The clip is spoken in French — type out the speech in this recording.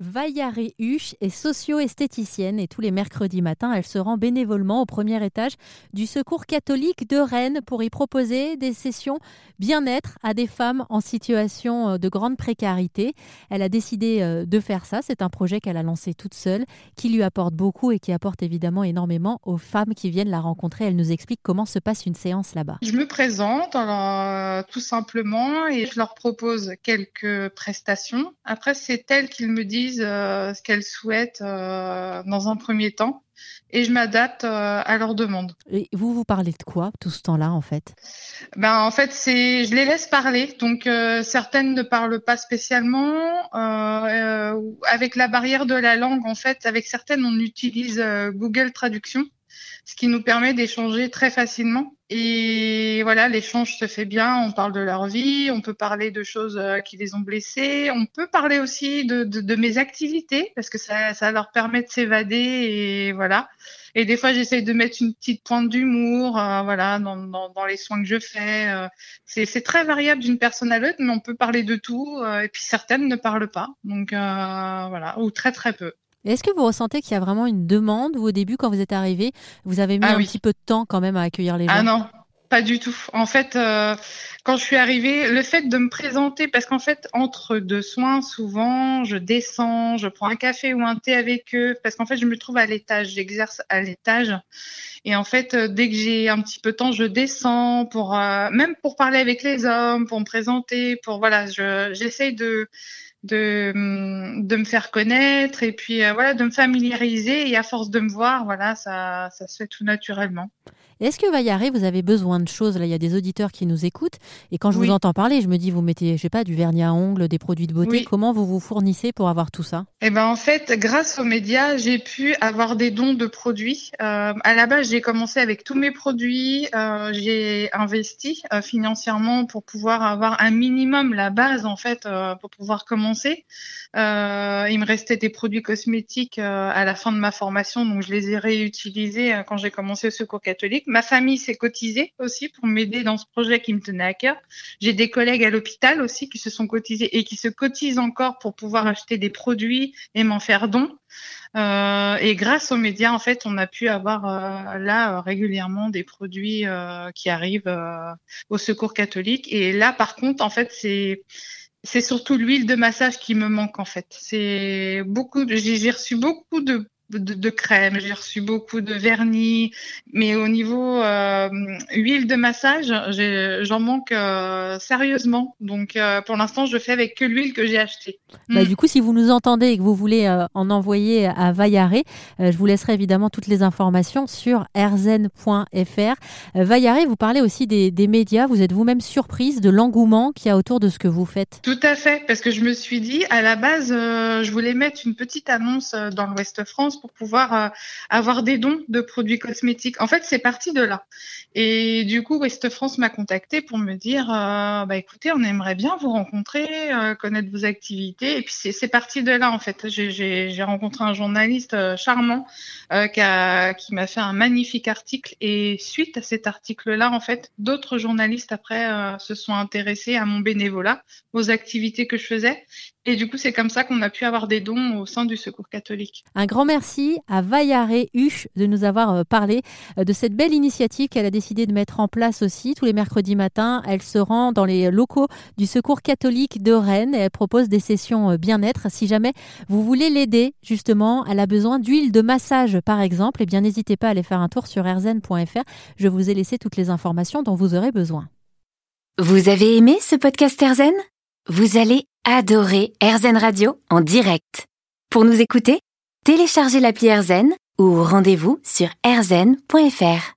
Vaillare Huche est socio-esthéticienne et tous les mercredis matins, elle se rend bénévolement au premier étage du Secours catholique de Rennes pour y proposer des sessions bien-être à des femmes en situation euh, de grande précarité. Elle a décidé euh, de faire ça. C'est un projet qu'elle a lancé toute seule, qui lui apporte beaucoup et qui apporte évidemment énormément aux femmes qui viennent la rencontrer. Elle nous explique comment se passe une séance là-bas. Je me présente euh, tout simplement et je leur propose quelques prestations. Après, c'est elles qui me disent euh, ce qu'elles souhaitent euh, dans un premier temps et je m'adapte euh, à leurs demandes. Et vous, vous parlez de quoi tout ce temps-là en fait? Ben en fait, c'est je les laisse parler. Donc certaines ne parlent pas spécialement avec la barrière de la langue. En fait, avec certaines, on utilise Google Traduction ce qui nous permet d'échanger très facilement. Et voilà, l'échange se fait bien. On parle de leur vie, on peut parler de choses euh, qui les ont blessés, on peut parler aussi de, de, de mes activités parce que ça, ça leur permet de s'évader et voilà. Et des fois, j'essaye de mettre une petite pointe d'humour, euh, voilà, dans, dans, dans, les soins que je fais. Euh, c'est très variable d'une personne à l'autre, mais on peut parler de tout. et puis certaines ne parlent pas, donc voilà, ou très très peu. Est-ce que vous ressentez qu'il y a vraiment une demande ou au début, quand vous êtes arrivé, vous avez mis ah un petit peu de temps quand même à accueillir les ah gens? Ah non, pas du tout. En fait, euh, quand je suis arrivée, le fait de me présenter, parce qu'en fait, entre deux soins, souvent, je descends, je prends un café ou un thé avec eux, parce qu'en fait, je me trouve à l'étage, j'exerce à l'étage. Et en fait, euh, dès que j'ai un petit peu de temps, je descends pour, euh, même pour parler avec les hommes, pour me présenter, pour voilà, j'essaye de de, de me faire connaître et puis euh, voilà de me familiariser et à force de me voir voilà ça ça se fait tout naturellement. Est-ce que Vaillaré, vous avez besoin de choses? Là, il y a des auditeurs qui nous écoutent. Et quand je vous entends parler, je me dis, vous mettez, je sais pas, du vernis à ongles, des produits de beauté. Comment vous vous fournissez pour avoir tout ça? Eh ben, en fait, grâce aux médias, j'ai pu avoir des dons de produits. Euh, à la base, j'ai commencé avec tous mes produits. Euh, j'ai investi euh, financièrement pour pouvoir avoir un minimum, la base, en fait, pour pouvoir commencer. Il me restait des produits cosmétiques à la fin de ma formation, donc je les ai réutilisés quand j'ai commencé au Secours catholique. Ma famille s'est cotisée aussi pour m'aider dans ce projet qui me tenait à cœur. J'ai des collègues à l'hôpital aussi qui se sont cotisés et qui se cotisent encore pour pouvoir acheter des produits et m'en faire don. Euh, et grâce aux médias, en fait, on a pu avoir euh, là euh, régulièrement des produits qui arrivent au Secours catholique. Et là, par contre, en fait, c'est c'est surtout l'huile de massage qui me manque en fait. C'est beaucoup. J'ai reçu beaucoup de de, de crème, j'ai reçu beaucoup de vernis, mais au niveau euh, huile de massage, j'en manque euh, sérieusement. Donc euh, pour l'instant, je fais avec que l'huile que j'ai achetée. Bah, mm. Du coup, si vous nous entendez et que vous voulez en envoyer à Vaillaré, je vous laisserai évidemment toutes les informations sur erzen.fr. Vaillaré, vous parlez aussi des, des médias. Vous êtes vous-même surprise de l'engouement qu'il y a autour de ce que vous faites Tout à fait, parce que je me suis dit, à la base, je voulais mettre une petite annonce dans l'Ouest France pour pouvoir euh, avoir des dons de produits cosmétiques. En fait, c'est parti de là. Et du coup, West France m'a contacté pour me dire, euh, bah écoutez, on aimerait bien vous rencontrer, euh, connaître vos activités. Et puis c'est parti de là en fait. J'ai rencontré un journaliste charmant qui, m'a fait un magnifique article. Et suite à cet article-là, en fait, d'autres journalistes après se sont intéressés à mon bénévolat, aux activités que je faisais. Et du coup, c'est comme ça qu'on a pu avoir des dons au sein du Secours catholique. Un grand merci à Vaillaré Huche de nous avoir euh, parlé euh, de cette belle initiative qu'elle a décidé de mettre en place aussi tous les mercredis matins. Elle se rend dans les locaux du Secours catholique de Rennes et elle propose des sessions euh, bien-être. Si jamais vous voulez l'aider, justement, elle a besoin d'huile de massage, par exemple, eh bien, n'hésitez pas à aller faire un tour sur erzen.fr. Je vous ai laissé toutes les informations dont vous aurez besoin. Vous avez aimé ce podcast Erzen? Vous allez adorer AirZen Radio en direct. Pour nous écouter, téléchargez l'appli AirZen ou rendez-vous sur airzen.fr.